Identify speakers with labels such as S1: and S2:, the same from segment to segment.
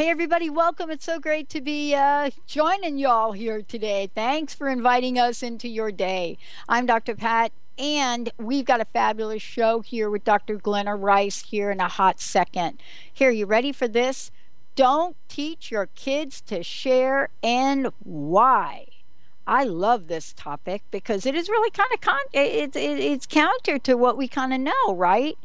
S1: Hey, everybody, welcome. It's so great to be uh, joining y'all here today. Thanks for inviting us into your day. I'm Dr. Pat, and we've got a fabulous show here with Dr. Glenna Rice here in a hot second. Here, you ready for this? Don't teach your kids to share and why. I love this topic because it is really kind of con- it's it's counter to what we kind of know, right?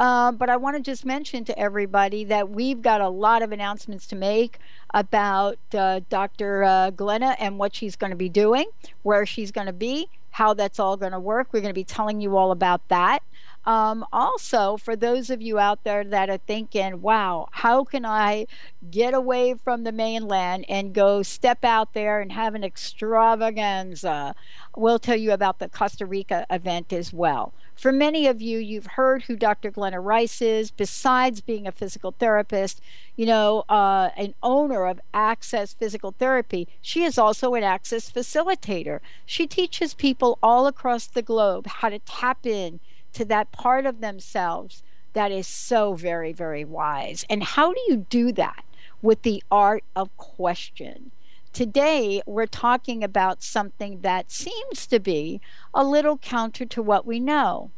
S1: Uh, but I want to just mention to everybody that we've got a lot of announcements to make about uh, Dr. Uh, Glenna and what she's going to be doing, where she's going to be, how that's all going to work. We're going to be telling you all about that. Um, also, for those of you out there that are thinking, wow, how can I get away from the mainland and go step out there and have an extravaganza? We'll tell you about the Costa Rica event as well. For many of you, you've heard who Dr. Glenna Rice is. Besides being a physical therapist, you know, uh, an owner of Access Physical Therapy, she is also an Access facilitator. She teaches people all across the globe how to tap in to that part of themselves that is so very, very wise. And how do you do that with the art of question? Today, we're talking about something that seems to be a little counter to what we know.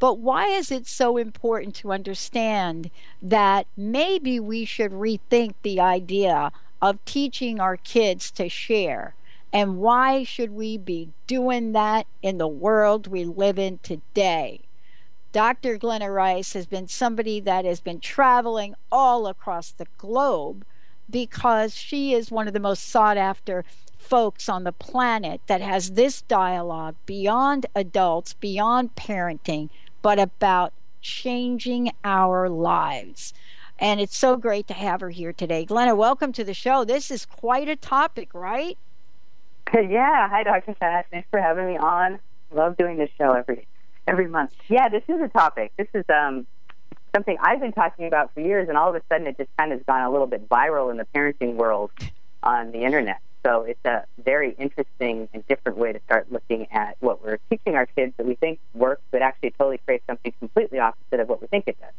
S1: But why is it so important to understand that maybe we should rethink the idea of teaching our kids to share? And why should we be doing that in the world we live in today? Dr. Glenna Rice has been somebody that has been traveling all across the globe because she is one of the most sought after folks on the planet that has this dialogue beyond adults, beyond parenting, but about changing our lives. And it's so great to have her here today. Glenna, welcome to the show. This is quite a topic, right?
S2: Yeah. Hi, Dr. Pat. Thanks for having me on. Love doing this show every every month. Yeah, this is a topic. This is um, something I've been talking about for years, and all of a sudden it just kind of has gone a little bit viral in the parenting world on the internet. So it's a very interesting and different way to start looking at what we're teaching our kids that we think works, but actually totally creates something completely opposite of what we think it does.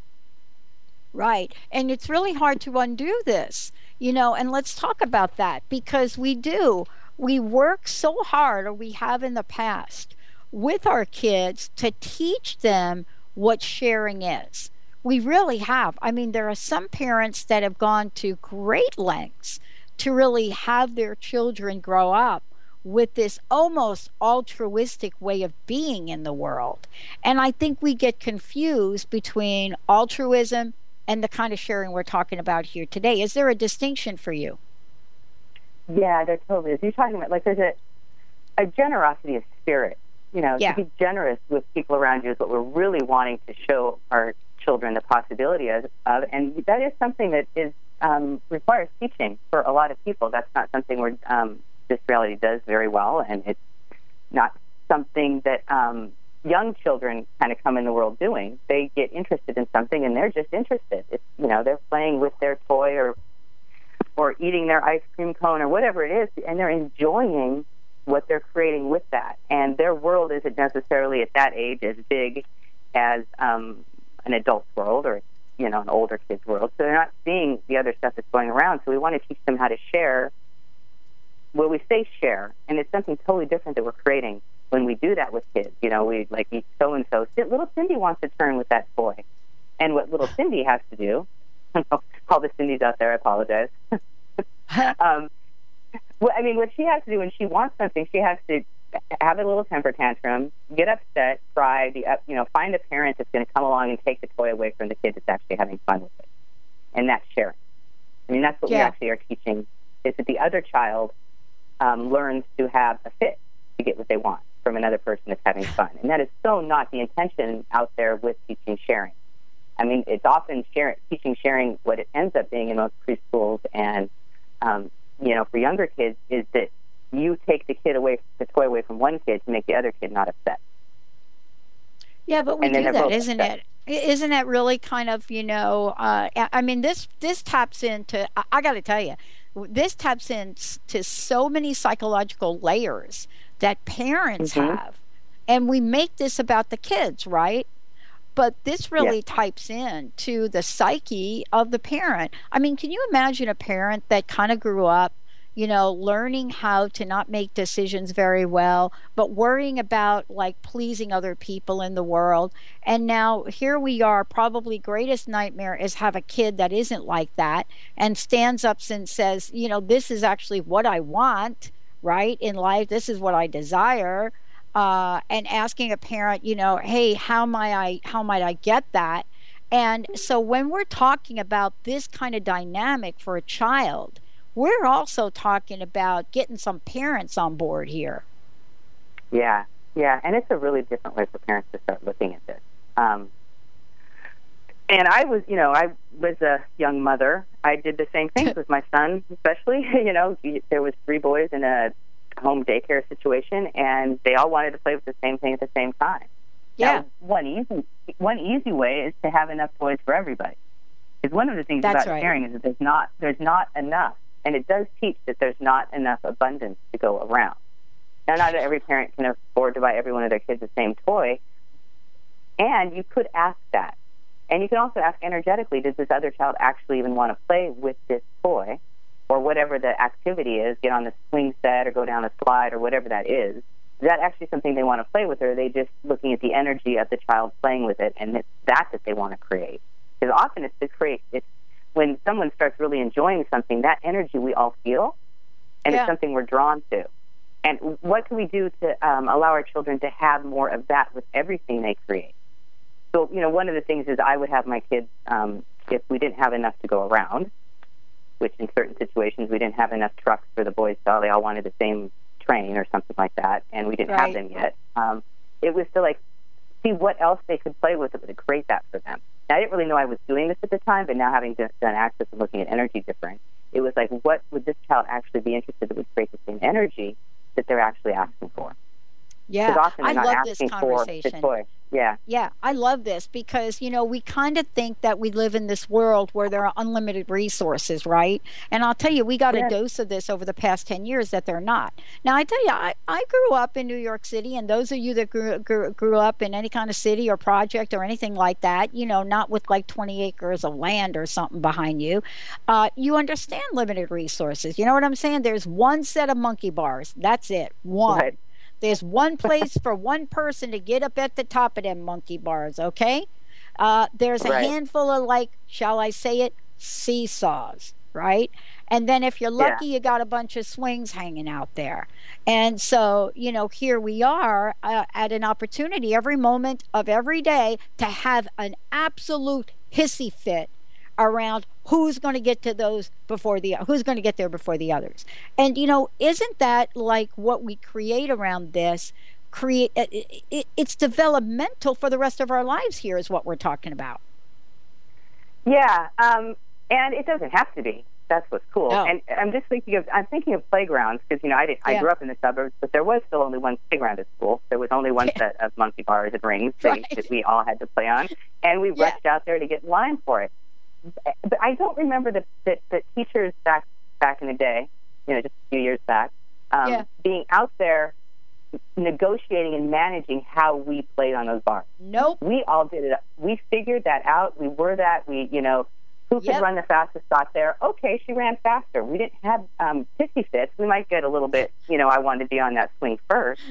S1: Right. And it's really hard to undo this, you know, and let's talk about that because we do. We work so hard, or we have in the past, with our kids to teach them what sharing is. We really have. I mean, there are some parents that have gone to great lengths to really have their children grow up with this almost altruistic way of being in the world. And I think we get confused between altruism and the kind of sharing we're talking about here today. Is there a distinction for you?
S2: Yeah, there totally is. You're talking about like there's a a generosity of spirit. You know,
S1: Yeah.
S2: to be generous with people around you is what we're really wanting to show our children the possibility of, and that is something that is um, requires teaching for a lot of people. That's not something where um, this reality does very well, and it's not something that um, young children kind of come in the world doing. They get interested in something, and they're just interested. It's you know they're playing with their toy or or eating their ice cream cone or whatever it is, and they're enjoying what they're creating with that. And their world isn't necessarily at that age as big as um, an adult's world or you know an older kid's world. So they're not seeing the other stuff that's going around. So we want to teach them how to share. Well, we say share, and it's something totally different that we're creating when we do that with kids. You know, we like so and so. Little Cindy wants to turn with that toy, and what little Cindy has to do. all the Cindy's out there, I apologize. um, well, I mean, what she has to do when she wants something, she has to have a little temper tantrum, get upset, cry, be up, you know, find a parent that's going to come along and take the toy away from the kid that's actually having fun with it, and that's sharing. I mean, that's what we actually are teaching: is that the other child um, learns to have a fit to get what they want from another person that's having fun, and that is so not the intention out there with teaching sharing. I mean, it's often sharing, teaching sharing. What it ends up being in most preschools and um, you know, for younger kids, is that you take the kid away, the toy away from one kid to make the other kid not upset.
S1: Yeah, but we do that, isn't
S2: upset.
S1: it? Isn't that really kind of you know? Uh, I mean, this this taps into. I, I got to tell you, this taps into so many psychological layers that parents
S2: Mhm.
S1: have, and we make this about the kids, right? But this really types in to the psyche of the parent. I mean, can you imagine a parent that kind of grew up, you know, learning how to not make decisions very well, but worrying about like pleasing other people in the world. And now here we are, probably greatest nightmare is have a kid that isn't like that and stands up and says, you know, this is actually what I want, right? In life, this is what I desire uh, and asking a parent, you know, hey, how might I how might I get that? And so when we're talking about this kind of dynamic for a child, we're also talking about getting some parents on board here.
S2: Yeah, yeah, and it's a really different way for parents to start looking at this. Um, and I was, you know, I was a young mother. I did the same things with my son, especially. You know, there was three boys in a home daycare situation, and they all wanted to play with the same thing at the same time.
S1: Yeah,
S2: Now, one easy one easy way is to have enough toys for everybody. Because one of the things
S1: That's
S2: about
S1: right.
S2: sharing is that there's not there's not enough, and it does teach that there's not enough abundance to go around. Now, not every parent can afford to buy every one of their kids the same toy, and you could ask that, and you can also ask energetically: Does this other child actually even want to play with this toy, or whatever the activity is? Get on the swing set or go down a slide or whatever that is is that actually something they want to play with, or are they just looking at the energy of the child playing with it, and it's that that they want to create? Because often it's to create. It's when someone starts really enjoying something, that energy we all feel, and
S1: Yeah.
S2: it's something we're drawn to. And what can we do to um, allow our children to have more of that with everything they create? So, you know, one of the things is I would have my kids, um, if we didn't have enough to go around, which in certain situations we didn't have enough trucks for the boys, so they all wanted the same train or something like that, and we didn't
S1: Right.
S2: have them yet. Um, it was to like see what else they could play with that would create that for them. I didn't really know I was doing this at the time, but now having done access and looking at energy difference, it was like, what would this child actually be interested that would create the same energy that they're actually asking for?
S1: Yeah. I love this
S2: asking for the
S1: conversation.
S2: Yeah,
S1: Yeah, I love this because, you know, we kind of think that we live in this world where there are unlimited resources, right? And I'll tell you, we got
S2: Yeah.
S1: a dose of this over the past 10 years that they're not. Now, I tell you, I, I grew up in New York City, and those of you that grew, grew, grew up in any kind of city or project or anything like that, you know, not with like 20 acres of land or something behind you, uh, you understand limited resources. You know what I'm saying? There's one set of monkey bars. That's it. One.
S2: right.
S1: There's one place for one person to get up at the top of them monkey bars, okay? Uh, there's a
S2: Right.
S1: handful of, like, shall I say it, seesaws, right? And then if you're
S2: Yeah.
S1: lucky, you got a bunch of swings hanging out there. And so, you know, here we are uh, at an opportunity every moment of every day to have an absolute hissy fit around who's going to get to those before the who's going to get there before the others and you know isn't that like what we create around this create it, it, it's developmental for the rest of our lives here is what we're talking about
S2: Yeah, um, and it doesn't have to be. That's what's cool.
S1: No.
S2: And I'm just thinking of I'm thinking of playgrounds because you know I did, I grew up in the suburbs, but there was still only one playground at school. There was only one set of monkey bars and rings that,
S1: Right.
S2: that we all had to play on, and we
S1: Yeah.
S2: rushed out there to get in line for it. But I don't remember that that, that teachers back back in the day, you know, just a few years back, um,
S1: Yeah.
S2: being out there negotiating and managing how we played on those bars
S1: nope
S2: we all did it. We figured that out. We were that. We, you know, who could
S1: Yep.
S2: run the fastest got there? Okay, she ran faster. We didn't have um, pissy fits. We might get a little bit, you know, I wanted to be on that swing first.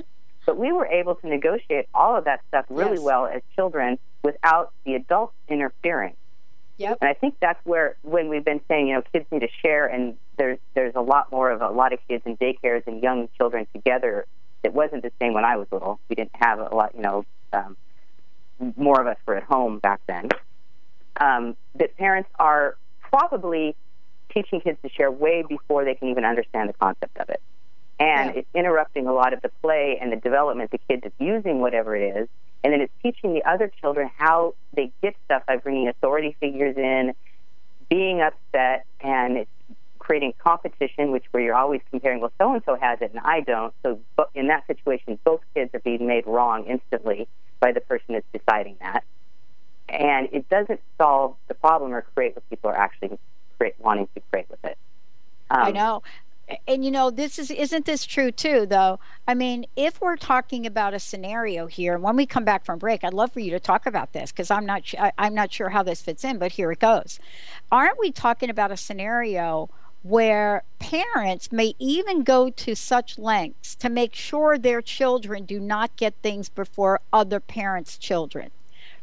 S2: But we were able to negotiate all of that stuff really
S1: Yes.
S2: well as children without the adults interfering.
S1: Yep.
S2: And I think that's where, when we've been saying, you know, kids need to share, and there's there's a lot more of a lot of kids in daycares and young children together it wasn't the same when I was little. We didn't have a lot, you know, um, more of us were at home back then. Um, that parents are probably teaching kids to share way before they can even understand the concept of it. And yeah. it's interrupting a lot of the play and the development the kids is using whatever it is. And then it's teaching the other children how they get stuff by bringing authority figures in, being upset, and it's creating competition, which where you're always comparing, well, so and so has it and I don't. So in that situation, both kids are being made wrong instantly by the person that's deciding that. And it doesn't solve the problem or create what people are actually create, wanting to create with it.
S1: Um, I know. And you know, this is isn't this true too though? I mean, if we're talking about a scenario here, when we come back from break, I'd love for you to talk about this because I'm not I'm not sure how this fits in, but here it goes. Aren't we talking about a scenario where parents may even go to such lengths to make sure their children do not get things before other parents' children.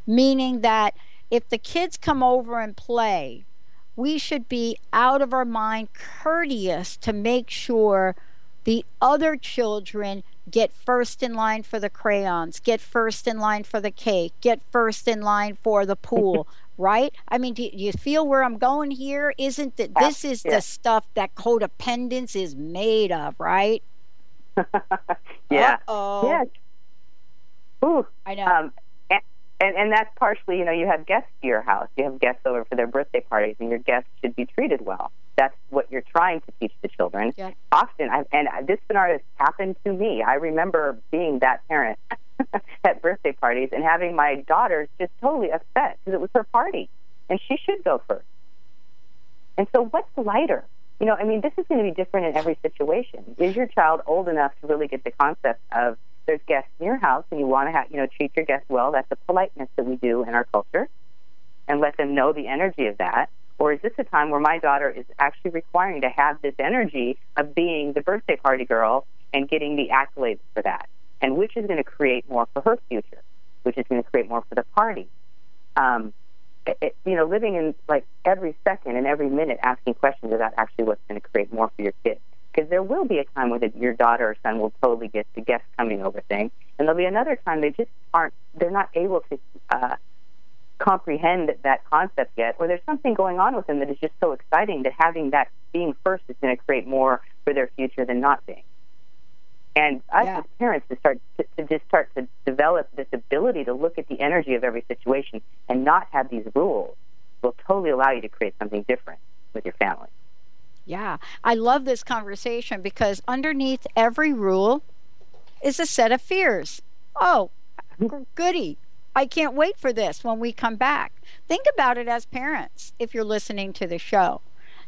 S1: Meaning that if the kids come over and play, we should be out of our mind courteous to make sure the other children get first in line for the crayons, get first in line for the cake, get first in line for the pool, right? I mean, do you feel where I'm going here? Isn't that this is the stuff that codependence is made of, right?
S2: yeah.
S1: Uh-oh.
S2: Yeah. Ooh.
S1: I know.
S2: Um, and, and that's partially, you know, you have guests to your house. You have guests over for their birthday parties, and your guests should be treated well. That's what you're trying to teach the children.
S1: Yeah.
S2: Often, I, and this scenario has happened to me. I remember being that parent at birthday parties and having my daughters just totally upset because it was her party and she should go first. And so, what's lighter? You know, I mean, this is going to be different in every situation. Is your child old enough to really get the concept of there's guests in your house and you want to have, you know, treat your guests well? That's a politeness that we do in our culture and let them know the energy of that. Or is this a time where my daughter is actually requiring to have this energy of being the birthday party girl and getting the accolades for that? and which is going to create more for her future, which is going to create more for the party. Um, it, you know, living in like every second and every minute asking questions about actually what's going to create more for your kid. Because there will be a time when your daughter or son will totally get the guest coming over thing, and there'll be another time they just aren't, they're not able to uh, comprehend that concept yet, or there's something going on with them that is just so exciting that having that being first is going to create more for their future than not being. And us yeah. as parents to start to, to just start to develop this ability to look at the energy of every situation and not have these rules will totally allow you to create something different with your family.
S1: Yeah, I love this conversation because underneath every rule is a set of fears. Oh, mm-hmm. goody. I can't wait for this when we come back. Think about it as parents if you're listening to the show.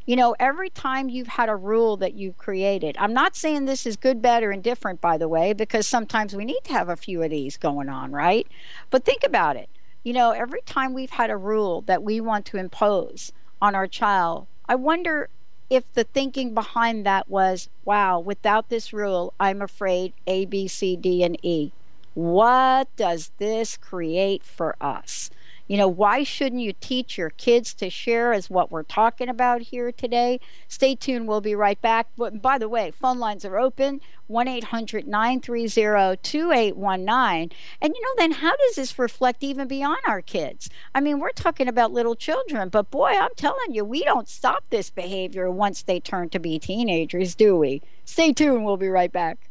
S1: You know, every time you've had a rule that you've created, I'm not saying this is good, bad, or indifferent, by the way, because sometimes we need to have a few of these going on, right? But think about it. You know, every time we've had a rule that we want to impose on our child, I wonder if the thinking behind that was, wow, without this rule, I'm afraid A, B, C, D, and E. What does this create for us? You know, why shouldn't you teach your kids to share is what we're talking about here today? Stay tuned. We'll be right back. But by the way, phone lines are open 1 800 930 2819. And you know, then how does this reflect even beyond our kids? I mean, we're talking about little children, but boy, I'm telling you, we don't stop this behavior once they turn to be teenagers, do we? Stay tuned. We'll be right back.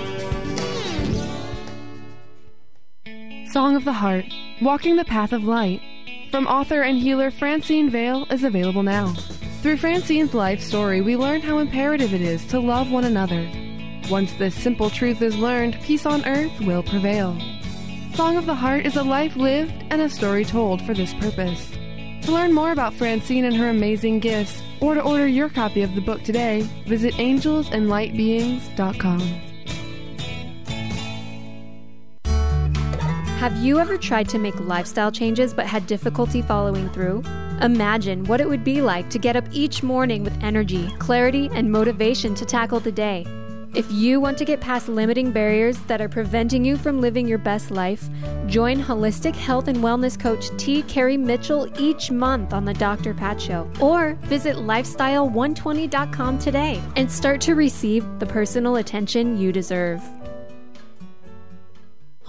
S3: Song of the Heart Walking the Path of Light from author and healer Francine Vale is available now. Through Francine's life story, we learn how imperative it is to love one another. Once this simple truth is learned, peace on earth will prevail. Song of the Heart is a life lived and a story told for this purpose. To learn more about Francine and her amazing gifts, or to order your copy of the book today, visit angelsandlightbeings.com.
S4: Have you ever tried to make lifestyle changes but had difficulty following through? Imagine what it would be like to get up each morning with energy, clarity, and motivation to tackle the day. If you want to get past limiting barriers that are preventing you from living your best life, join holistic health and wellness coach T. Carrie Mitchell each month on the Dr. Pat Show. Or visit lifestyle120.com today and start to receive the personal attention you deserve.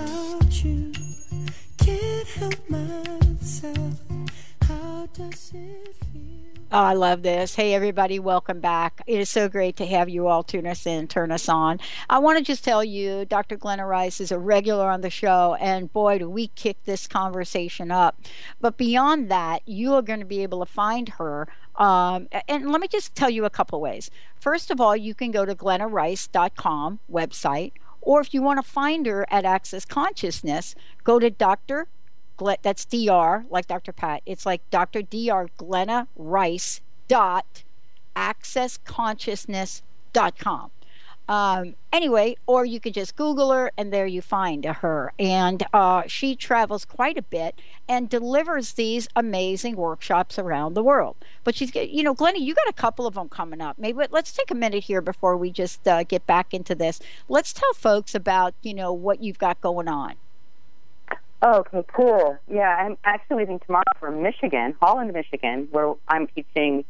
S5: without you. Can't help myself. How does it feel?
S1: Oh, I love this. Hey, everybody, welcome back. It is so great to have you all tune us in, turn us on. I want to just tell you, Dr. Glenna Rice is a regular on the show, and boy, do we kick this conversation up. But beyond that, you are going to be able to find her. Um, and let me just tell you a couple ways. First of all, you can go to glennarice.com website, or if you want to find her at Access Consciousness, go to Dr that's dr like dr pat it's like dr dr glenna rice dot accessconsciousness.com um, anyway or you could just google her and there you find her. And uh, she travels quite a bit and delivers these amazing workshops around the world but she's you know glenna you got a couple of them coming up maybe let's take a minute here before we just uh, get back into this let's tell folks about you know what you've got going on
S2: Oh, okay, cool. Yeah, I'm actually leaving tomorrow for Michigan, Holland, Michigan, where I'm teaching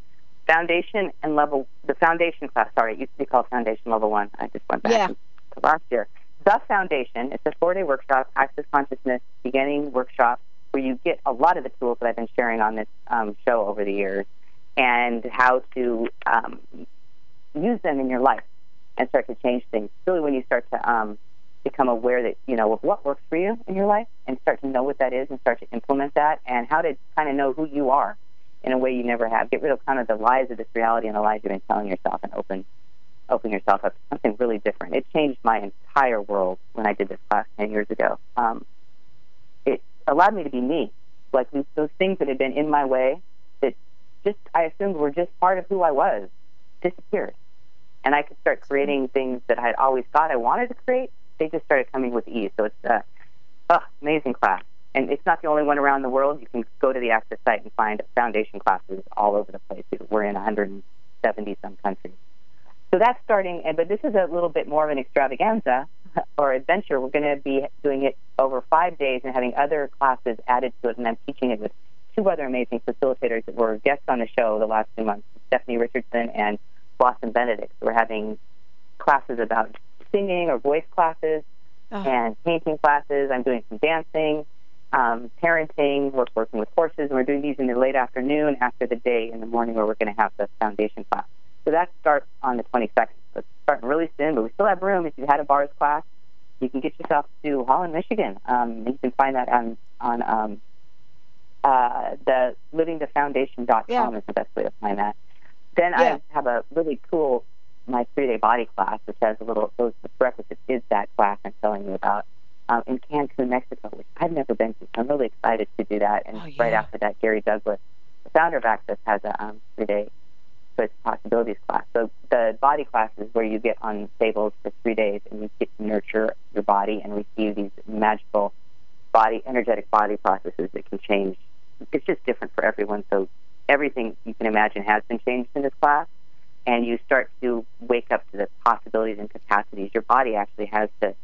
S2: foundation and level the foundation class. Sorry, it used to be called foundation level one. I just went back
S1: Yeah.
S2: to last year. The foundation. It's a four-day workshop, access consciousness beginning workshop, where you get a lot of the tools that I've been sharing on this um, show over the years, and how to um, use them in your life and start to change things. Really, when you start to um, become aware that you know of what works for you in your life and start to know what that is and start to implement that and how to kind of know who you are in a way you never have. Get rid of kind of the lies of this reality and the lies you've been telling yourself and open open yourself up to something really different. It changed my entire world when I did this class ten years ago. Um, it allowed me to be me. Like those, things that had been in my way that just I assumed were just part of who I was disappeared. And I could start creating things that I had always thought I wanted to create they just started coming with ease. So it's uh, amazing class. And it's not the only one around the world. You can go to the Access site and find foundation classes all over the place. We're in 170 some countries. So that's starting, and but this is a little bit more of an extravaganza or adventure. We're going to be doing it over five days and having other classes added to it, and I'm teaching it with two other amazing facilitators that were guests on the show the last two months, Stephanie Richardson and Blossom Benedict. We're having classes about singing or voice classes
S1: Oh.
S2: and painting classes. I'm doing some dancing um, parenting, we're working with horses, and we're doing these in the late afternoon after the day in the morning where we're going to have the foundation class. So that starts on the 22nd. It's starting really soon, but we still have room. If you had a bars class, you can get yourself to Holland, Michigan. Um, you can find that on on um, uh, the livingthefoundation.com
S1: Yeah.
S2: is the best way to find that. Then
S1: Yeah.
S2: I have a really cool my three day body class, which has a little those the prerequisites is that class I'm telling you about um, in Cancun, Mexico, which I've never been to. So I'm really excited to do that. And
S1: Oh,
S2: right after that, Gary Douglas, the founder of Access, has a um, three day possibilities class. So the body class is where you get on tables for three days and you get to nurture your body and receive these magical body, energetic body processes that can change. It's just different for everyone. So everything you can imagine has been changed in this class. And you start to wake up to the possibilities and capacities your body actually has to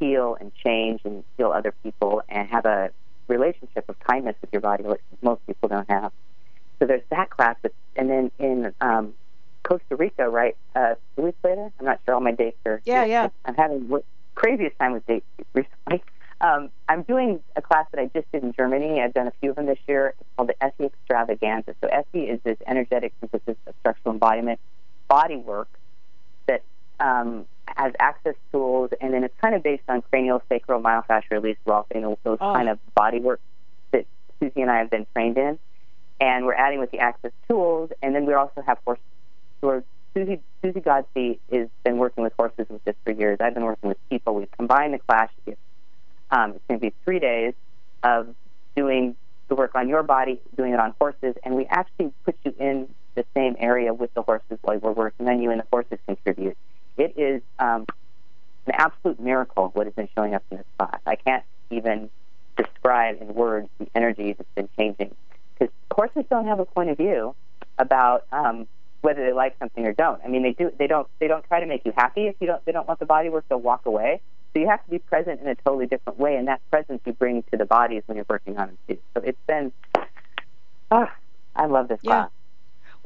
S2: heal and change and heal other people and have a relationship of kindness with your body, which most people don't have. So there's that class, and then in um, Costa Rica, right, uh, two weeks later. I'm not sure all my dates are.
S1: Yeah, yeah.
S2: I'm having w- craziest time with dates recently. Um, I'm doing a class that I just did in Germany. I've done a few of them this year. It's called the Essie Extravaganza. So Essie is this energetic synthesis of structural embodiment body work that um, has access tools, and then it's kind of based on cranial sacral myofascial release wealth, you know, those
S1: Oh.
S2: kind of body work that Susie and I have been trained in. And we're adding with the access tools, and then we also have horses. So Susie, Susie Godsey has been working with horses with this for years. I've been working with people. We've combined the class. Um, it's going to be three days of doing the work on your body, doing it on horses, and we actually put you in the same area with the horses while we're working on you, and the horses contribute. It is um, an absolute miracle what has been showing up in this class. I can't even describe in words the energy that's been changing because horses don't have a point of view about um, whether they like something or don't. I mean, they do. They don't. They don't try to make you happy if you don't. They don't want the body work. They'll walk away. So you have to be present in a totally different way, and that presence you bring to the bodies when you're working on them too. So it's been. Oh, I love this
S1: Yeah.
S2: class.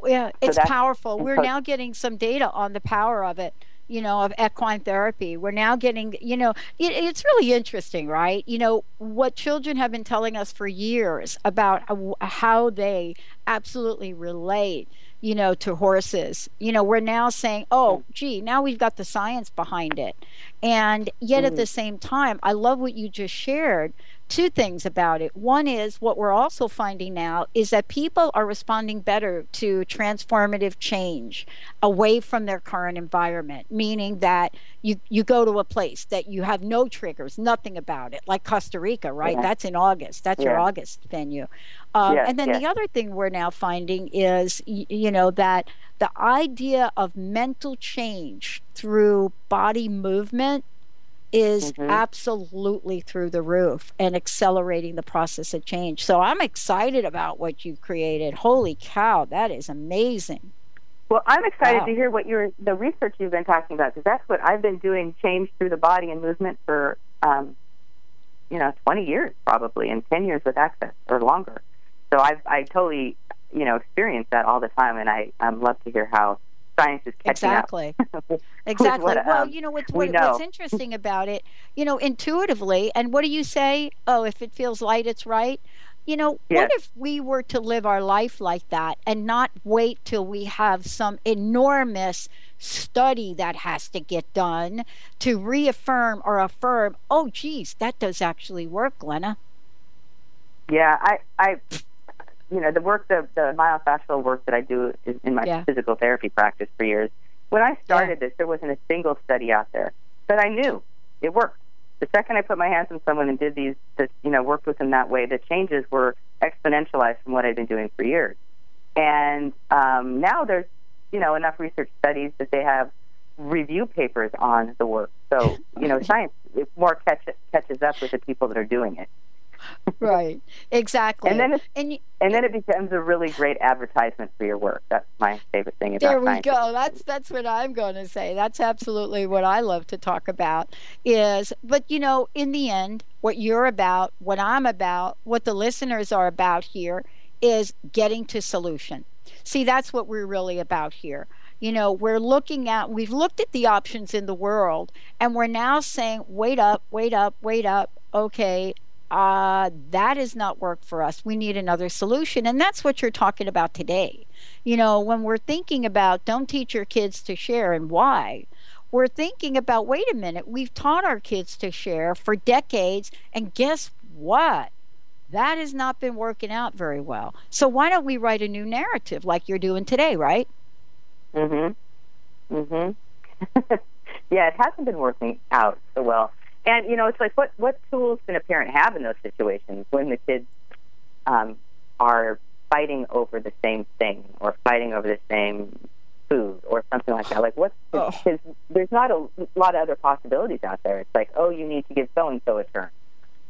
S1: Yeah, it's
S2: that's-
S1: powerful. We're
S2: so-
S1: now getting some data on the power of it, you know, of equine therapy. We're now getting, you know, it, it's really interesting, right? You know, what children have been telling us for years about how- they absolutely relate, you know, to horses. You know, we're now saying, oh, gee, now we've got the science behind it. And yet at
S2: Mhm.
S1: the same time, I love what you just shared two things about it. One is what we're also finding now is that people are responding better to transformative change away from their current environment, meaning that you, you go to a place that you have no triggers, nothing about it, like Costa Rica, right?
S2: Yeah.
S1: That's in August. That's your August venue. Um,
S2: Yes,
S1: and then the other thing we're now finding is, you know, that the idea of mental change through body movement is
S2: Mhm.
S1: absolutely through the roof and accelerating the process of change. So I'm excited about what you've created. Holy cow, that is amazing.
S2: Well, I'm excited
S1: Wow.
S2: to hear what you're the research you've been talking about because that's what I've been doing change through the body and movement for um, you know 20 years probably and 10 years with access or longer. So I've I totally you know experienced that all the time and I I love to hear how science is catching
S1: Exactly.
S2: up. with
S1: Exactly.
S2: what,
S1: well,
S2: um,
S1: you know what's what,
S2: know.
S1: what's interesting about it, you know, intuitively, and what do you say? Oh, if it feels light, it's right. You know, what if we were to live our life like that and not wait till we have some enormous study that has to get done to reaffirm or affirm, oh, geez, that does actually work, Glenna.
S2: Yeah, I, I, you know, the work, the the myofascial work that I do is in my
S1: Yeah.
S2: physical therapy practice for years. When I started this, there wasn't a single study out there, but I knew it worked. The second I put my hands on someone and did these, that you know, worked with them that way, the changes were exponentialized from what I'd been doing for years. And um, now there's, you know, enough research studies that they have review papers on the work. So, you know, science it more catch, catches up with the people that are doing it.
S1: Right. Exactly.
S2: And then it's,
S1: and you,
S2: and then it becomes a really great advertisement for your work. That's my favorite thing about it.
S1: There we
S2: science.
S1: go. That's that's what I'm going to say. That's absolutely what I love to talk about. Is but you know, in the end, what you're about, what I'm about, what the listeners are about here is getting to solution. See, that's what we're really about here. You know, we're looking at we've looked at the options in the world and we're now saying, wait up, wait up, wait up. Okay, uh, that has not worked for us. We need another solution. And that's what you're talking about today. You know, when we're thinking about don't teach your kids to share and why, we're thinking about wait a minute, we've taught our kids to share for decades, and guess what? That has not been working out very well. So why don't we write a new narrative like you're doing today, right?
S2: Mhm. Mhm. yeah, it hasn't been working out so well. And you know, it's like what what tools can a parent have in those situations when the kids um, are fighting over the same thing or fighting over the same food or something like that? Like, what's because there's not a lot of other possibilities out there. It's like, oh, you need to give so and so a turn,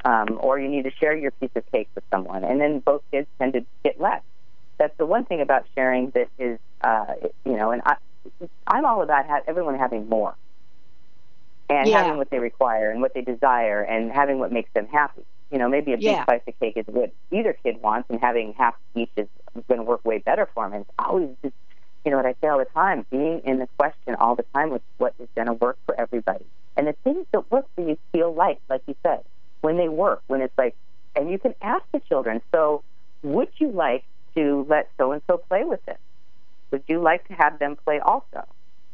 S2: um, or you need to share your piece of cake with someone, and then both kids tend to get less. That's the one thing about sharing that is, uh, you know, and I, I'm all about ha- everyone having more and
S1: Yeah.
S2: having what they require and what they desire and having what makes them happy. You know, maybe a big
S1: Yeah.
S2: slice of cake is what either kid wants, and having half each is going to work way better for them. And it's always just, you know, what I say all the time: being in the question all the time with what is going to work for everybody. And the things that work for you feel like, like you said, when they work, when it's like, and you can ask the children. So, would you like to let so and so play with this? Would you like to have them play also?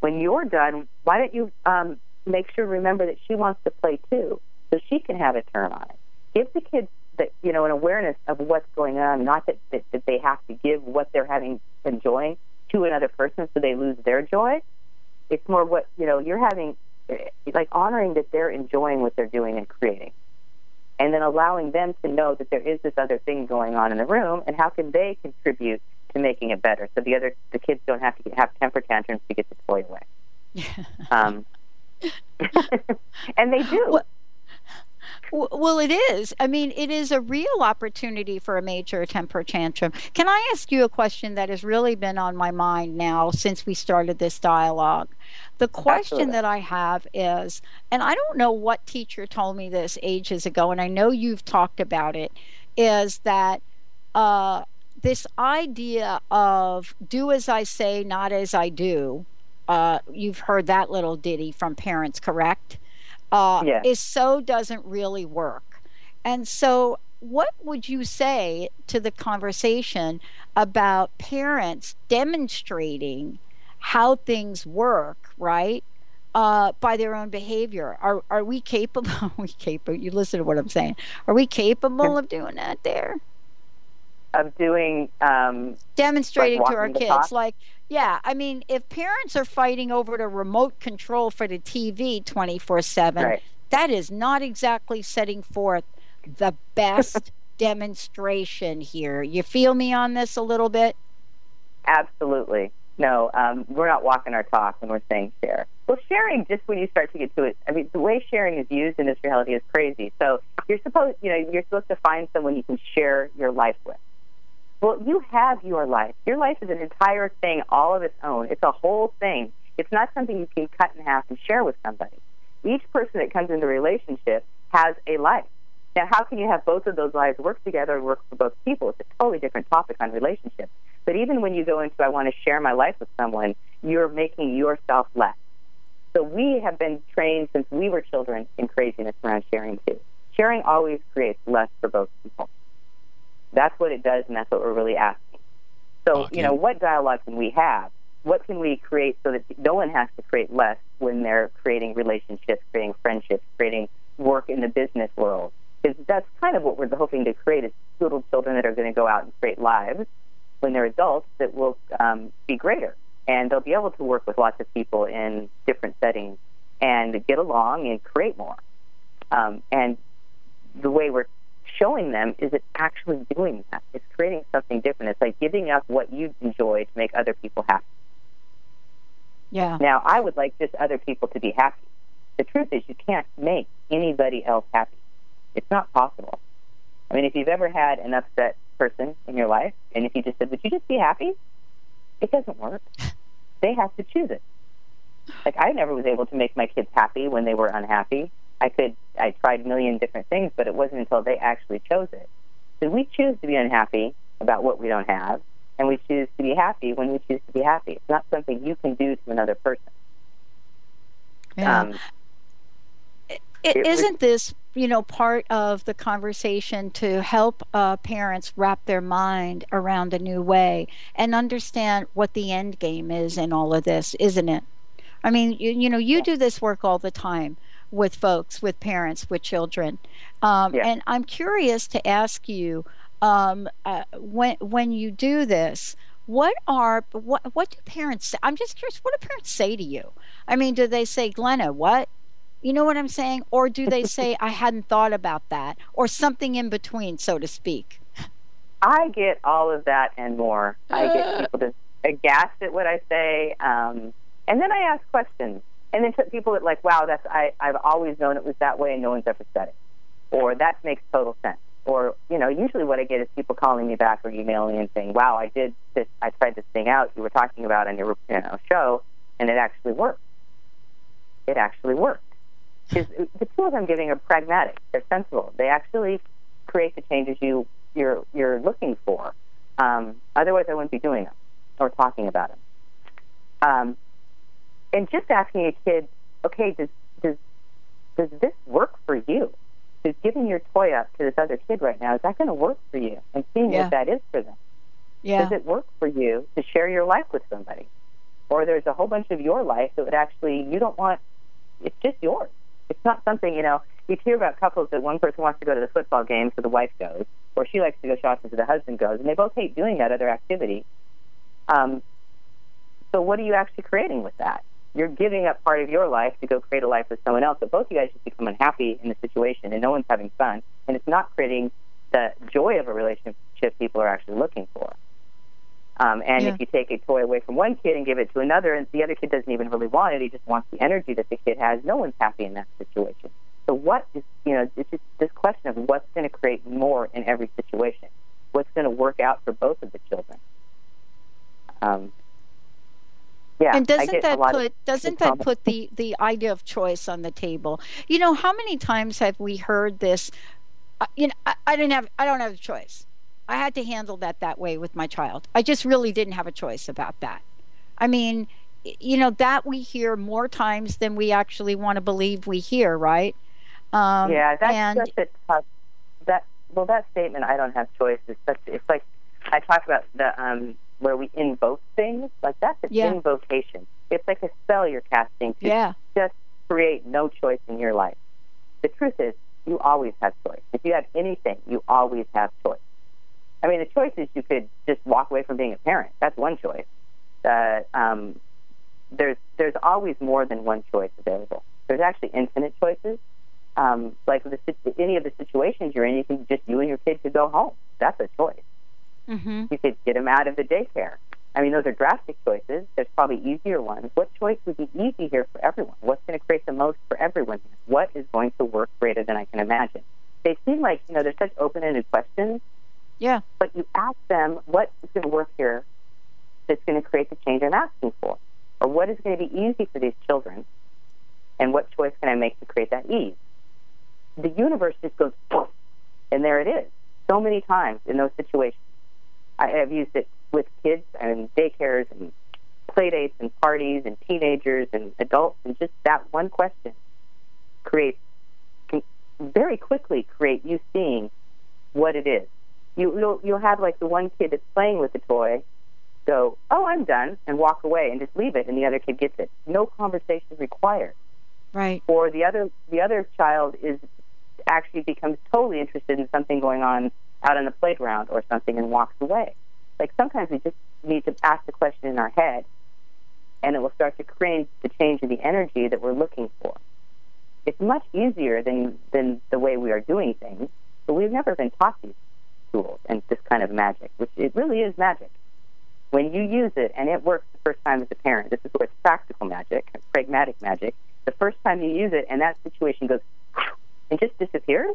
S2: When you're done, why don't you um, make sure remember that she wants to play too, so she can have a turn on it. Give the kids that you know an awareness of what's going on, not that, that that they have to give what they're having enjoying to another person, so they lose their joy. It's more what you know you're having, eh, like honoring that they're enjoying what they're doing and creating, and then allowing them to know that there is this other thing going on in the room, and how can they contribute to making it better, so the other the kids don't have to have temper tantrums to get the toy away. Um, and they do.
S1: Well, Well, it is. I mean, it is a real opportunity for a major temper tantrum. Can I ask you a question that has really been on my mind now since we started this dialogue? The question
S2: Absolutely.
S1: that I have is, and I don't know what teacher told me this ages ago, and I know you've talked about it, is that uh, this idea of do as I say, not as I do. Uh, you've heard that little ditty from parents, correct? uh,
S2: Yes.
S1: is so doesn't really work. And so, what would you say to the conversation about parents demonstrating how things work, right? Uh, by their own behavior. Are are we capable? Are we capable? You listen to what I'm saying. Are we capable of doing that there?
S2: Of doing um,
S1: Demonstrating
S2: Like
S1: to our kids,
S2: talk?
S1: like, yeah. I mean, if parents are fighting over the remote control for the TV 24 seven,
S2: right.
S1: that is not exactly setting forth the best demonstration here. You feel me on this a little bit?
S2: Absolutely. No, um, we're not walking our talk when we're saying share. Well, sharing, just when you start to get to it, I mean, the way sharing is used in this reality is crazy. So you're supposed, you know, you're supposed to find someone you can share your life with. Well, you have your life. Your life is an entire thing, all of its own. It's a whole thing. It's not something you can cut in half and share with somebody. Each person that comes into a relationship has a life. Now, how can you have both of those lives work together and work for both people? It's a totally different topic on relationships. But even when you go into, I want to share my life with someone, you're making yourself less. So we have been trained since we were children in craziness around sharing too. Sharing always creates less for both people. That's what it does, and that's what we're really asking. So,
S6: Okay.
S2: you know, what dialogue can we have? What can we create so that no one has to create less when they're creating relationships, creating friendships, creating work in the business world? Because that's kind of what we're hoping to create is little children that are going to go out and create lives when they're adults that will um, be greater. And they'll be able to work with lots of people in different settings and get along and create more. Um, and the way we're showing them is it actually doing that. It's creating something different. It's like giving up what you enjoy to make other people happy.
S1: Yeah.
S2: Now, I would like just other people to be happy. The truth is, you can't make anybody else happy. It's not possible. I mean, if you've ever had an upset person in your life, and if you just said, "Would you just be happy?" It doesn't work. They have to choose it. Like I never was able to make my kids happy when they were unhappy. I could. I tried a million different things, but it wasn't until they actually chose it. So we choose to be unhappy about what we don't have, and we choose to be happy when we choose to be happy. It's not something you can do to another person.
S1: Yeah.
S2: Um,
S1: it,
S2: it
S1: isn't this you know, part of the conversation to help uh, parents wrap their mind around a new way and understand what the end game is in all of this, isn't it? I mean, you, you know, you do this work all the time with folks, with parents, with children, um,
S2: Yeah.
S1: and I'm curious to ask you um, uh, when when you do this. What are what what do parents say? I'm just curious. What do parents say to you? I mean, do they say, "Glenna, what?" You know what I'm saying? Or do they say, I hadn't thought about that? Or something in between, so to speak?
S2: I get all of that and more. I get people just aghast at what I say, um, and then I ask questions. And then people that like, wow, that's I, I've always known it was that way, and no one's ever said it, or that makes total sense. Or you know, usually what I get is people calling me back or emailing and saying, wow, I did this, I tried this thing out you were talking about on your you know show, and it actually worked. It actually worked. the tools I'm giving are pragmatic. They're sensible. They actually create the changes you you're you're looking for. Um, otherwise, I wouldn't be doing them or talking about them. Um, and just asking a kid, okay, does does does this work for you? Does giving your toy up to this other kid right now is that going to work for you? And seeing
S1: Yeah.
S2: what that is for them.
S1: Yeah.
S2: Does it work for you to share your life with somebody? Or there's a whole bunch of your life that would actually you don't want. It's just yours. It's not something you know. You hear about couples that one person wants to go to the football game, so the wife goes, or she likes to go shopping, so the husband goes, and they both hate doing that other activity. Um, so what are you actually creating with that? You're giving up part of your life to go create a life with someone else, but both you guys just become unhappy in the situation, and no one's having fun, and it's not creating the joy of a relationship people are actually looking for. Um, and
S1: Yeah.
S2: if you take a toy away from one kid and give it to another, and the other kid doesn't even really want it, he just wants the energy that the kid has, no one's happy in that situation. So what is, you know, it's just this question of what's going to create more in every situation? What's going to work out for both of the children? Um, yeah,
S1: and doesn't that put doesn't that
S2: comments.
S1: put the the idea of choice on the table? You know, how many times have we heard this? Uh, you know, I, I didn't have I don't have a choice. I had to handle that that way with my child. I just really didn't have a choice about that. I mean, you know, that we hear more times than we actually want to believe we hear, right? Um,
S2: yeah, that's
S1: and
S2: such a tough. That well, that statement, "I don't have choice," is such. It's like I talk about the um, where we invoke things. Like that's an
S1: Yeah.
S2: invocation. It's like a spell you're casting to
S1: yeah,
S2: just create no choice in your life. The truth is, you always have choice. If you have anything, you always have choice. I mean, the choice is you could just walk away from being a parent. That's one choice. Uh, um, there's there's always more than one choice available. There's actually infinite choices. Um, like the, any of the situations you're in, you can just you and your kid could go home. That's a choice.
S1: Hmm
S2: You could get them out of the daycare. I mean, those are drastic choices. There's probably easier ones. What choice would be easy here for everyone? What's going to create the most for everyone? What is going to work greater than I can imagine? They seem like you know they're such open-ended questions,
S1: yeah,
S2: but you ask them what is going to work here that's going to create the change I'm asking for, or what is going to be easy for these children, and what choice can I make to create that ease? The universe just goes, and there it is. So many times in those situations, I have used it with kids and daycares and play dates and parties and teenagers and adults, and just that one question creates can very quickly create you seeing what it is. You, you'll you'll have like the one kid that's playing with the toy go, "Oh, I'm done," and walk away and just leave it, and the other kid gets it. No conversation required.
S1: right,
S2: Or the other the other child is actually becomes totally interested in something going on out on the playground or something and walks away. Like sometimes we just need to ask the question in our head, and it will start to create the change in the energy that we're looking for. It's much easier than than the way we are doing things, but we've never been taught these tools and this kind of magic, which it really is magic. When you use it and it works the first time as a parent, this is where it's practical magic, pragmatic magic. The first time you use it and that situation goes and just disappears,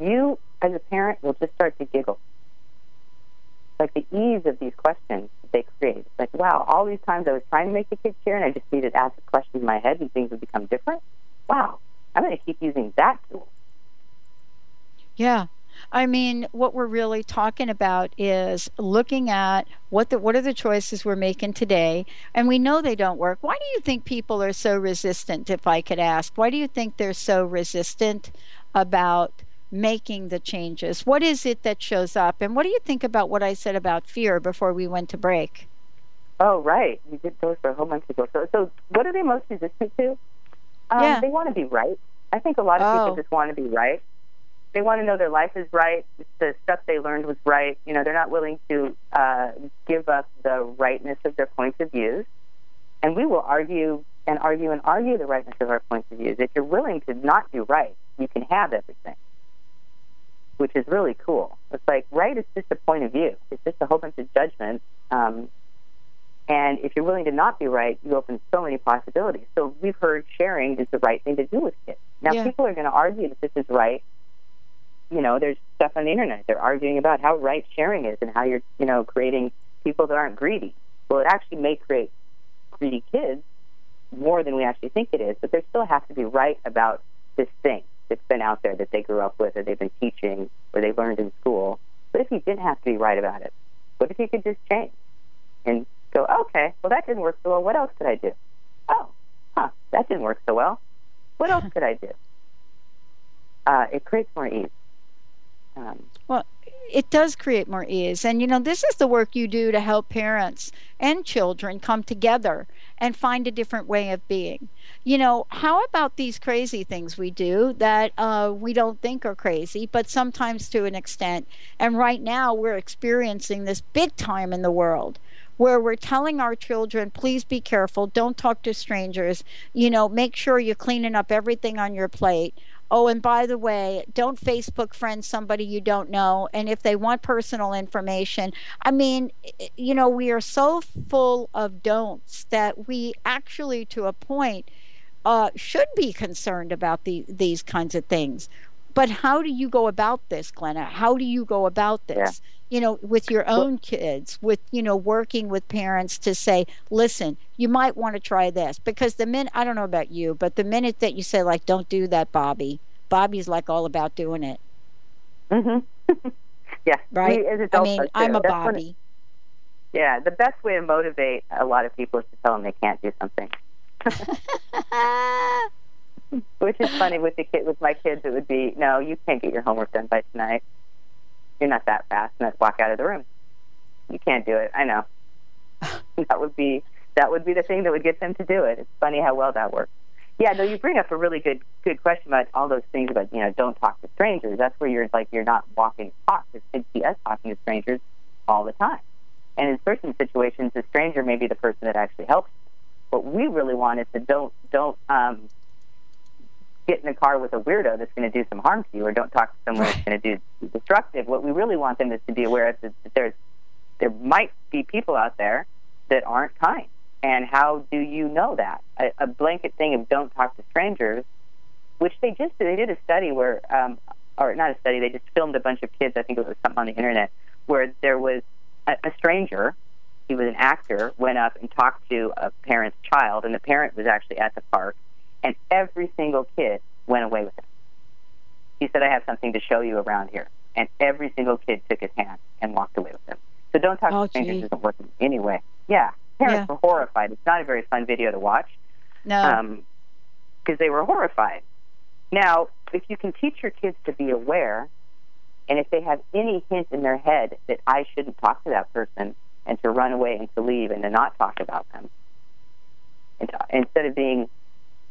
S2: you as a parent will just start to giggle. Like the ease of these questions they create. Like, wow, all these times I was trying to make the kids share and I just needed to ask a question in my head and things would become different. Wow, I'm going to keep using that tool.
S1: yeah. I mean, what we're really talking about is looking at what the what are the choices we're making today, and we know they don't work. Why do you think people are so resistant? If I could ask, why do you think they're so resistant about making the changes? What is it that shows up, and what do you think about what I said about fear before we went to break?
S2: Oh, right. We did those for a whole month ago. So, so what are they most resistant to? Um,
S1: Yeah.
S2: They want to be right. I think a lot of
S1: Oh.
S2: people just want to be right. They want to know their life is right. The stuff they learned was right. You know, they're not willing to uh, give up the rightness of their points of views. And we will argue and argue and argue the rightness of our points of views. If you're willing to not do right, you can have everything, which is really cool. It's like right is just a point of view. It's just a whole bunch of judgments. Um, and if you're willing to not be right, you open so many possibilities. So we've heard sharing is the right thing to do with kids. Now
S1: Yeah.
S2: people are going to argue that this is right. You know, there's stuff on the internet. They're arguing about how right sharing is and how you're, you know, creating people that aren't greedy. Well, it actually may create greedy kids more than we actually think it is, but there still has to be right about this thing that's been out there that they grew up with or they've been teaching or they learned in school. But if you didn't have to be right about it, what if you could just change and go, okay, well, that didn't work so well. What else could I do? Oh, huh, that didn't work so well. What else could I do? Uh, it creates more ease. Um,
S1: Well, it does create more ease. And, you know, this is the work you do to help parents and children come together and find a different way of being. You know, how about these crazy things we do that uh, we don't think are crazy, but sometimes to an extent? And right now, we're experiencing this big time in the world where we're telling our children, please be careful, don't talk to strangers, you know, make sure you're cleaning up everything on your plate. Oh, and by the way, don't Facebook friend somebody you don't know. And if they want personal information, I mean, you know, we are so full of don'ts that we actually, to a point, uh, should be concerned about the, these kinds of things. But how do you go about this, Glenna? How do you go about this? You know, with your own kids, with, you know, working with parents to say, listen, you might want to try this. Because the minute, I don't know about you, but the minute that you say, like, don't do that, Bobby, Bobby's like all about doing it,
S2: hmm yeah,
S1: right? I mean. I'm a
S2: That's
S1: Bobby.
S2: yeah, the best way to motivate a lot of people is to tell them they can't do something. Which is funny with the kid with my kids. It would be, no, you can't get your homework done by tonight. You're not that fast, and let's walk out of the room. You can't do it. I know. that would be that would be the thing that would get them to do it. It's funny how well that works. Yeah, no, you bring up a really good good question about all those things about you know don't talk to strangers. That's where you're like you're not walking talk. Because kids see us talking to strangers all the time, and in certain situations, the stranger may be the person that actually helps. What we really want is to don't don't um, get in a car with a weirdo that's going to do some harm to you, or don't talk to someone that's going to do destructive. What we really want them is to be aware of is that there's there might be people out there that aren't kind. And how do you know that? A, a blanket thing of don't talk to strangers, which they just they did a study where, um, or not a study, they just filmed a bunch of kids. I think it was something on the internet where there was a, a stranger. He was an actor. Went up and talked to a parent's child, and the parent was actually at the park, and every single kid went away with him. He said, "I have something to show you around here," and every single kid took his hand and walked away with him. So don't talk
S1: Oh,
S2: to strangers
S1: gee.
S2: isn't working anyway. Yeah, parents
S1: Yeah.
S2: were horrified. It's not a very fun video to watch
S1: No.
S2: Um, because they were horrified. Now, if you can teach your kids to be aware, and if they have any hint in their head that I shouldn't talk to that person and to run away and to leave and to not talk about them, and to, instead of being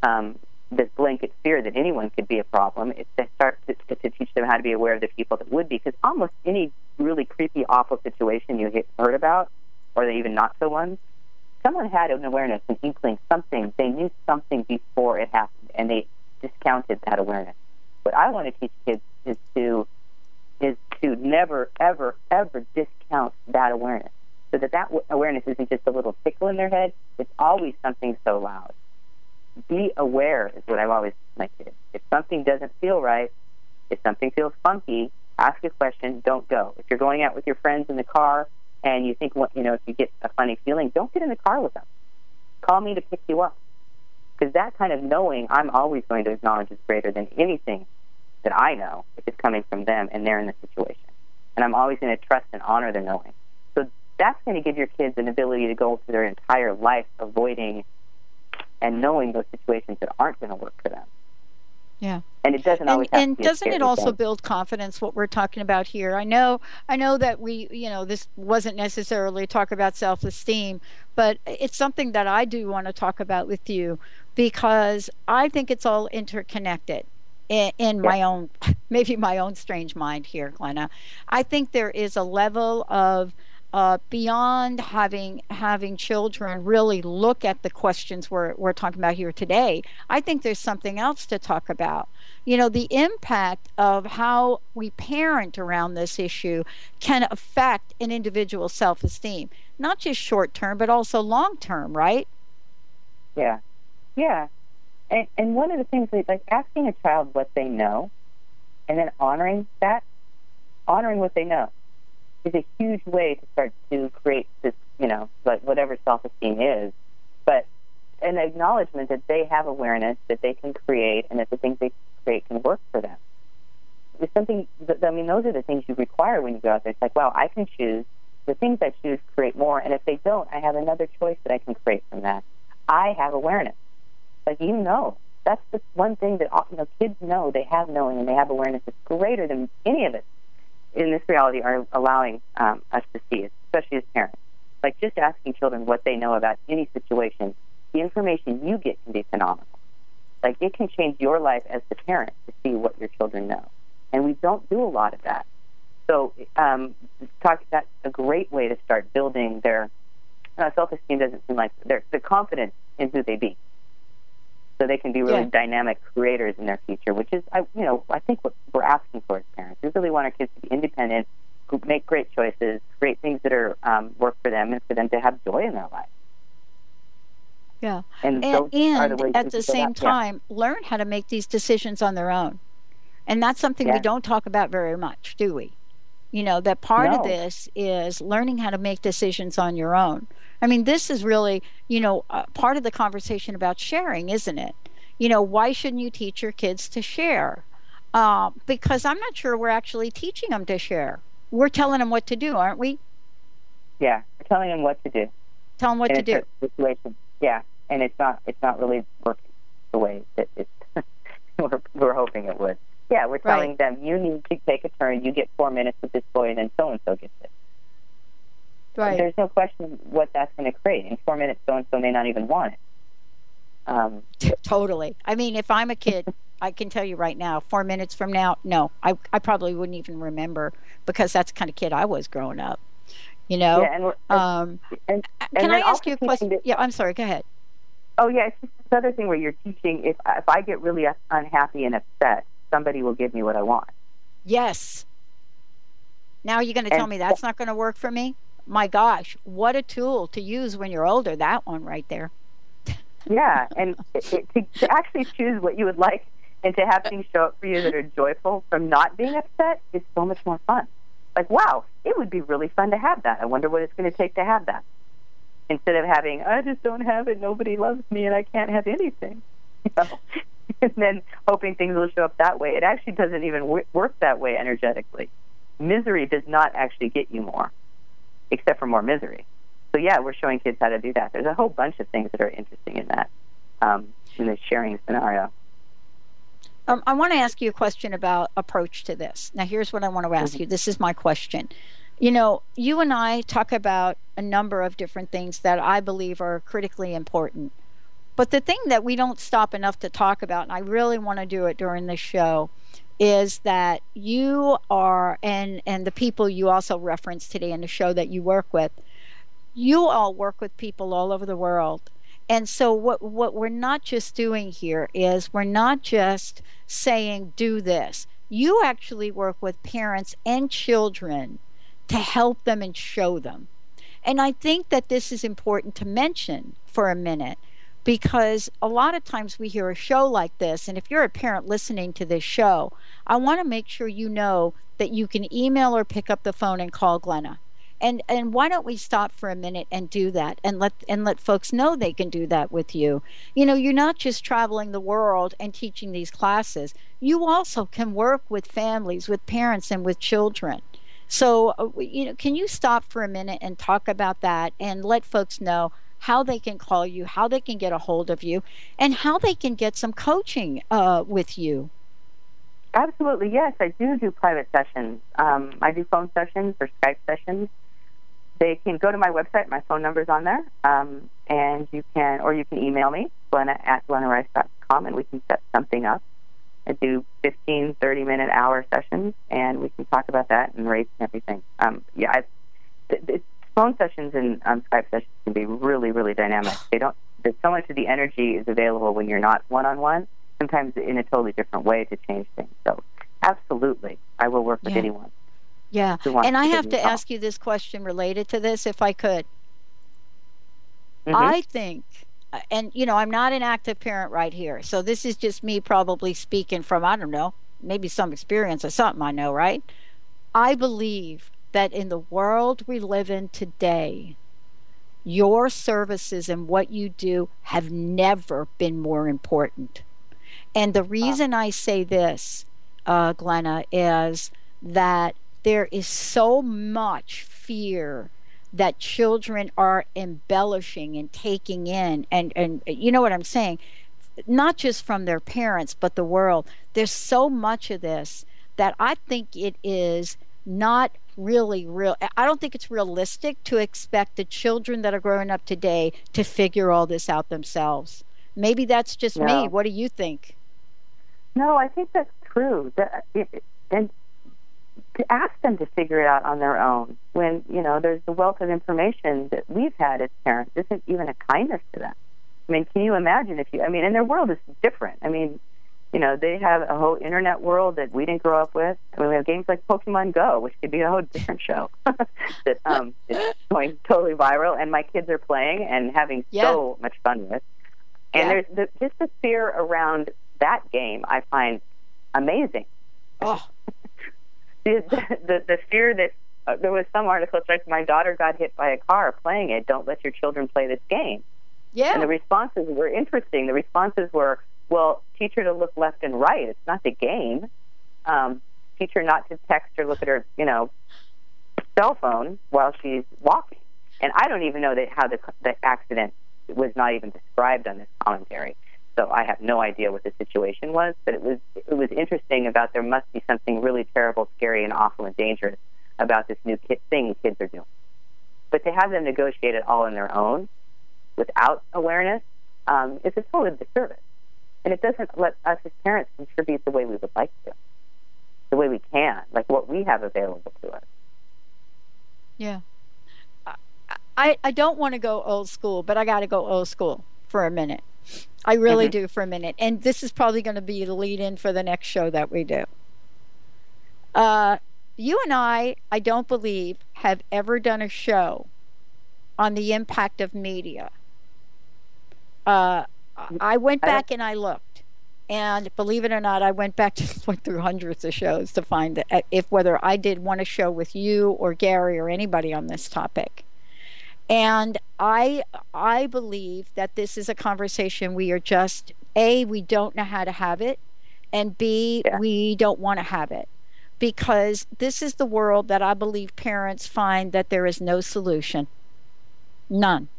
S2: um, this blanket fear that anyone could be a problem, it's to start to, to, to teach them how to be aware of the people that would be. Because almost any really creepy, awful situation you he- heard about, or the even not so ones, someone had an awareness, an inkling, something. They knew something before it happened, and they discounted that awareness. What I want to teach kids is to is to never, ever, ever discount that awareness, so that that w- awareness isn't just a little tickle in their head. It's always something so loud. Be aware is what I've always told my kids. If something doesn't feel right, if something feels funky, ask a question. Don't go. If you're going out with your friends in the car and you think, you know, if you get a funny feeling, don't get in the car with them. Call me to pick you up. Because that kind of knowing, I'm always going to acknowledge is greater than anything that I know if it's coming from them and they're in the situation. And I'm always going to trust and honor their knowing. So that's going to give your kids an ability to go through their entire life avoiding and knowing those situations that aren't going to work for them.
S1: Yeah.
S2: And it doesn't
S1: and,
S2: always have
S1: and
S2: to be
S1: doesn't it also
S2: thing.
S1: build confidence what we're talking about here i know i know that we you know this wasn't necessarily talk about self-esteem but it's something that i do want to talk about with you because i think it's all interconnected in, in my own maybe my own strange mind here glenna i think there is a level of uh, beyond having having children really look at the questions we're, we're talking about here today, I think there's something else to talk about. You know, the impact of how we parent around this issue can affect an individual's self esteem, not just short term, but also long term, right?
S2: Yeah, yeah. And and one of the things like asking a child what they know, and then honoring that, honoring what they know, is a huge way to start to create this, you know, like whatever self-esteem is, but an acknowledgement that they have awareness that they can create, and that the things they create can work for them. It's something. That, I mean, those are the things you require when you go out there. It's like, wow, I can choose. The things I choose create more, and if they don't, I have another choice that I can create from that. I have awareness. Like you know, that's the one thing that you know kids know. They have knowing and they have awareness. It's greater than any of us in this reality are allowing um, us to see, especially as parents. Like just asking children what they know about any situation, the information you get can be phenomenal. Like it can change your life as the parent to see what your children know, and we don't do a lot of that. So, um, talk, that's a great way to start building their uh, self-esteem. Doesn't seem like their the confidence in who they be, so they can be really
S1: Yeah.
S2: dynamic creators in their future. Which is, I you know, I think what we're asking for as parents. We really want our kids to be independent, who make great choices, create things that are um, work for them, and for them to have joy in their life.
S1: Yeah.
S2: And,
S1: and,
S2: those are the
S1: and at the same
S2: about- yeah.
S1: time learn how to make these decisions on their own and that's something we don't talk about very much do we you know that part of this is learning how to make decisions on your own. I mean this is really you know uh, part of the conversation about sharing isn't it? You know why shouldn't you teach your kids to share? Uh, because i'm not sure we're actually teaching them to share. We're telling them what to do aren't we?
S2: Yeah, we're telling them what to do.
S1: tell them what to do.
S2: situation. Yeah, and it's not it's not really working the way that it's we're, we're hoping it would. Yeah, we're telling them you need to take a turn. You get four minutes with this boy, and then so and so gets it.
S1: right
S2: There's no question what that's going to create. In four minutes, so and so may not even want it. Um,
S1: totally. I mean, if I'm a kid, I can tell you right now, four minutes from now, no, I, I probably wouldn't even remember because that's the kind of kid I was growing up. You know?
S2: yeah, and,
S1: um,
S2: and,
S1: can
S2: and
S1: I ask you a question? Yeah, I'm sorry. Go ahead.
S2: Oh yeah, it's just this other thing where you're teaching. If if I get really unhappy and upset, somebody will give me what I want.
S1: Yes. Now you're going to tell me that's not going to work for me? My gosh, what a tool to use when you're older. That one right there.
S2: Yeah, and it, it, to, to actually choose what you would like and to have things show up for you that are joyful from not being upset is so much more fun. Like, wow, it would be really fun to have that. I wonder what it's going to take to have that. Instead of having, I just don't have it, nobody loves me, and I can't have anything. You know? and then hoping things will show up that way. It actually doesn't even w- work that way energetically. Misery does not actually get you more, except for more misery. So yeah, we're showing kids how to do that. There's a whole bunch of things that are interesting in that, um, in the sharing scenario.
S1: Um, I want to ask you a question about approach to this. Now, here's what I want to ask you. This is my question. You know, you and I talk about a number of different things that I believe are critically important. But the thing that we don't stop enough to talk about, and I really want to do it during this show, is that you are, and and the people you also referenced today in the show that you work with, you all work with people all over the world. And so what what we're not just doing here is we're not just saying do this. You actually work with parents and children to help them and show them. And I think that this is important to mention for a minute because a lot of times we hear a show like this, and if you're a parent listening to this show, I want to make sure you know that you can email or pick up the phone and call Glenna. And and why don't we stop for a minute and do that and let and let folks know they can do that with you. You know, you're not just traveling the world and teaching these classes. You also can work with families, with parents and with children. So, uh, you know, can you stop for a minute and talk about that and let folks know how they can call you, how they can get a hold of you, and how they can get some coaching uh, with you?
S2: Absolutely, yes. I do do private sessions. Um, I do phone sessions or Skype sessions. They can go to my website. My phone number's on there, um, and you can, or you can email me, Glenna at glennarice.com, and we can set something up. I do 15, 30 minute hour sessions, and we can talk about that and rates and everything. Um, yeah, I, th- phone sessions and um, Skype sessions can be really, really dynamic. They don't. There's so much of the energy is available when you're not one on one. Sometimes in a totally different way to change things. So, absolutely, I will work with
S1: Yeah.
S2: anyone.
S1: Yeah. And I have to ask you this question related to this, if I could.
S2: Mhm.
S1: I think, uh, and you know, I'm not an active parent right here. So this is just me probably speaking from, I don't know, maybe some experience or something I know, right? I believe that in the world we live in today, your services and what you do have never been more important. And the reason I say this, uh, Glenna, is that there is so much fear that children are embellishing and taking in and and you know what I'm saying? Not just from their parents but the world. There's so much of this that I think it is not really real I don't think it's realistic to expect the children that are growing up today to figure all this out themselves maybe that's just me what do you think
S2: No, I think that's true. That, it, and to ask them to figure it out on their own when, you know, there's the wealth of information that we've had as parents isn't even a kindness to them. I mean, can you imagine if you, I mean, and their world is different. I mean, you know, they have a whole internet world that we didn't grow up with. I mean, we have games like Pokemon Go, which could be a whole different show that um, is going totally viral, and my kids are playing and having so much fun with. And
S1: Yeah.
S2: there's the, just the fear around that game I find amazing.
S1: oh
S2: The the, the, the fear that uh, there was some article like my daughter got hit by a car playing it. Don't let your children play this game.
S1: yeah
S2: And the responses were interesting. The responses were, well, teach her to look left and right. It's not the game. Um, teach her not to text or look at her, you know, cell phone while she's walking. And I don't even know that how the the accident was not even described on this commentary. So I have no idea what the situation was, but it was it was interesting about there must be something really terrible, scary, and awful and dangerous about this new kid thing kids are doing. But to have them negotiate it all on their own without awareness um, is a total disservice. And it doesn't let us as parents contribute the way we would like to, the way we can, like what we have available to us.
S1: Yeah. I, I don't want to go old school, but I got to go old school for a minute. I really
S2: Mhm.
S1: do for a minute. And this is probably going to be the lead in for the next show that we do. Uh, you and I, I don't believe, have ever done a show on the impact of media. Uh, I went
S2: I
S1: back and I looked. And believe it or not, I went back to went through hundreds of shows to find uh, if whether I did want to show with you or Gary or anybody on this topic. And I I believe that this is a conversation we are just a we don't know how to have it, and b
S2: Yeah.
S1: we don't want to have it because this is the world that I believe parents find that there is no solution, none.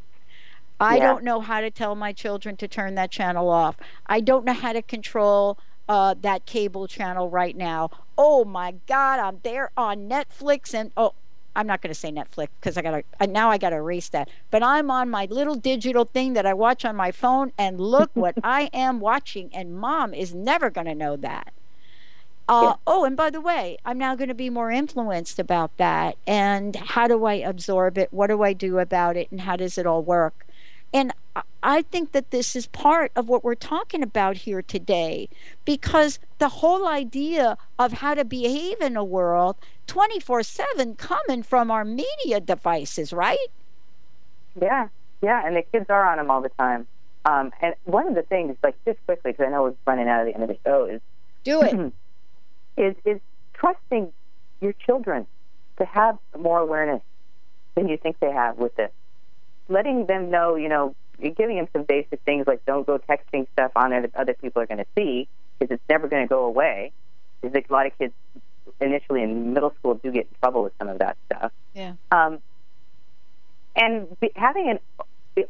S1: I
S2: Yeah.
S1: don't know how to tell my children to turn that channel off. I don't know how to control uh, that cable channel right now. Oh my God, I'm there on Netflix and oh, I'm not going to say Netflix because I got to now I got to erase that. But I'm on my little digital thing that I watch on my phone, and look what I am watching. And Mom is never going to know that. Uh,
S2: Yeah.
S1: Oh, and by the way, I'm now going to be more influenced about that. And how do I absorb it? What do I do about it? And how does it all work? And I- think that this is part of what we're talking about here today because the whole idea of how to behave in a world 24 7 coming from our media devices, right?
S2: Yeah, yeah, and the kids are on them all the time. Um, and one of the things, like just quickly, because I know we're running out of the end of the show, is
S1: Do it.
S2: is is trusting your children to have more awareness than you think they have with this. Letting them know, you know, you're giving them some basic things like don't go texting stuff on there that other people are going to see because it's never going to go away. Because a lot of kids initially in middle school do get in trouble with some of that stuff.
S1: Yeah.
S2: Um, and be, having an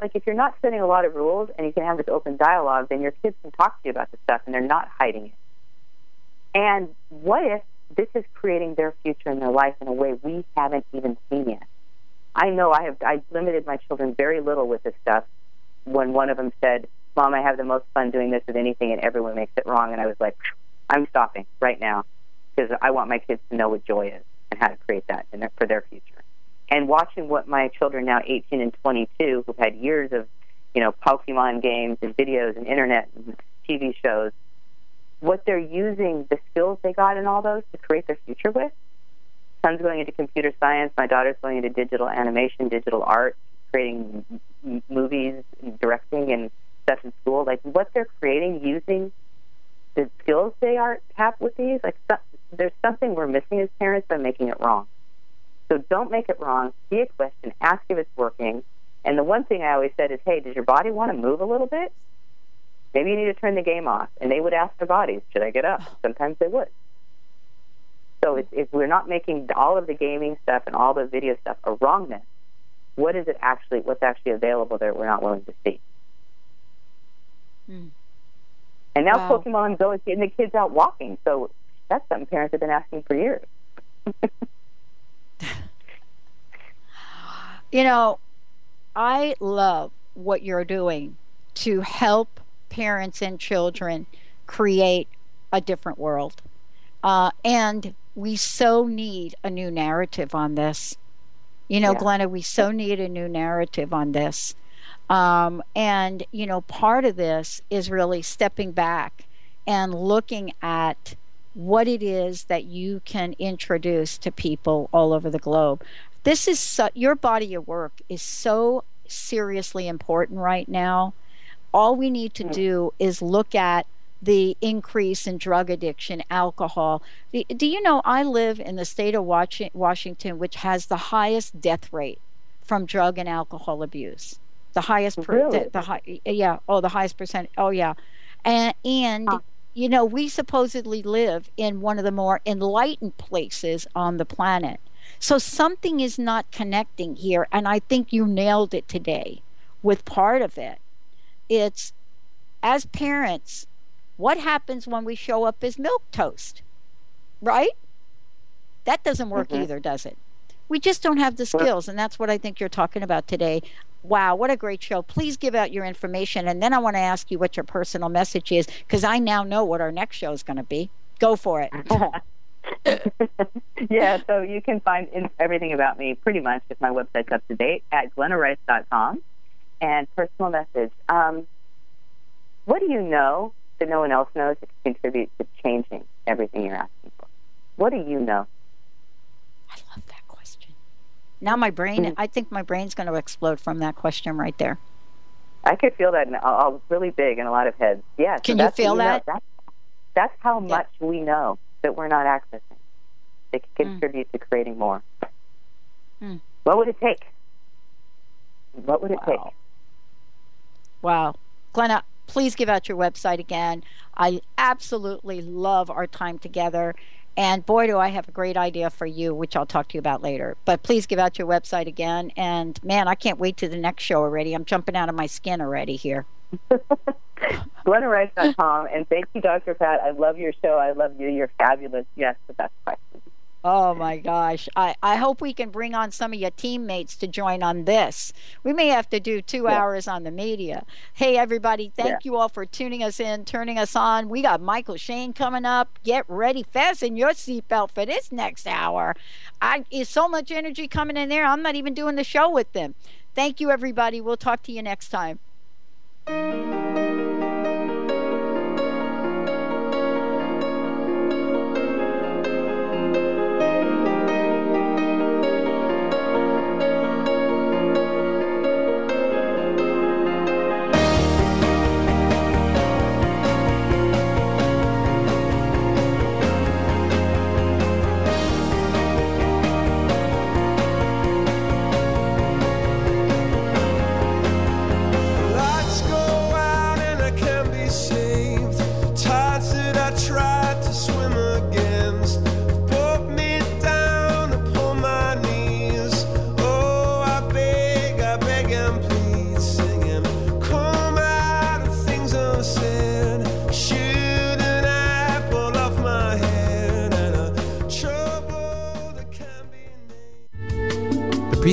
S2: like if you're not setting a lot of rules and you can have this open dialogue, then your kids can talk to you about the stuff and they're not hiding it. And what if this is creating their future in their life in a way we haven't even seen yet? I know I have I limited my children very little with this stuff. When one of them said, "Mom, I have the most fun doing this with anything, and everyone makes it wrong," and I was like, "I'm stopping right now because I want my kids to know what joy is and how to create that in their, for their future." And watching what my children now 18 and 22, who've had years of, you know, Pokemon games and videos and internet and TV shows, what they're using the skills they got in all those to create their future with. Son's going into computer science. My daughter's going into digital animation, digital art, creating m- movies, directing, and stuff in school. Like what they're creating using the skills they are have with these. Like so, there's something we're missing as parents by making it wrong. So don't make it wrong. Be a question. Ask if it's working. And the one thing I always said is, hey, does your body want to move a little bit? Maybe you need to turn the game off. And they would ask their bodies, should I get up? Sometimes they would. So if, if we're not making all of the gaming stuff and all the video stuff a wrongness, what is it actually? What's actually available that we're not willing to see?
S1: Hmm.
S2: And now
S1: Wow.
S2: Pokemon Go is getting the kids out walking. So that's something parents have been asking for years.
S1: You know, I love what you're doing to help parents and children create a different world. Uh, and we so need a new narrative on this. You know,
S2: Yeah.
S1: Glenna, we so need a new narrative on this. Um, and, you know, part of this is really stepping back and looking at what it is that you can introduce to people all over the globe. This is so, your body of work is so seriously important right now. All we need to do is look at the increase in drug addiction, alcohol. Do, you know I live in the state of Washington, which has the highest death rate from drug and alcohol abuse? The highest, per,
S2: Really?
S1: the, the high, yeah, oh, the highest percent. Oh, yeah, and and you know we supposedly live in one of the more enlightened places on the planet. So something is not connecting here, and I think you nailed it today with part of it. It's as parents, what happens when we show up as milk toast? Right? That doesn't work
S2: Mhm.
S1: either, does it? We just don't have the skills, and that's what I think you're talking about today. Wow, what a great show. Please give out your information, and then I want to ask you what your personal message is, because I now know what our next show is going to be. Go for it.
S2: yeah, so you can find in, everything about me pretty much if my website's up to date at glennarice.com. And personal message. Um, what do you know that no one else knows that can contribute to changing everything you're asking for? What do you know?
S1: I love that question. Now my brain,
S2: Mm.
S1: I think my brain's going to explode from that question right there.
S2: I could feel that in, uh, really big in a lot of heads. Yeah. so
S1: Can you
S2: that's
S1: feel that?
S2: That's, that's how much we know that we're not accessing. That can
S1: Mm.
S2: contribute to creating more.
S1: Mm.
S2: What would it take? What would it take?
S1: Wow. Glenna, please give out your website again. I absolutely love our time together. And boy, do I have a great idea for you, which I'll talk to you about later. But please give out your website again. And man, I can't wait to the next show already. I'm jumping out of my skin already here.
S2: GlennaRice.com. And thank you, Dr. Pat. I love your show. I love you. You're fabulous. Yes, the best question.
S1: Oh my gosh. I, I hope we can bring on some of your teammates to join on this. We may have to do two
S2: Yeah.
S1: hours on the media. Hey, everybody, thank
S2: Yeah.
S1: you all for tuning us in, turning us on. We got Michael Shane coming up. Get ready, fasten your seatbelt for this next hour. I is so much energy coming in there. I'm not even doing the show with them. Thank you, everybody. We'll talk to you next time.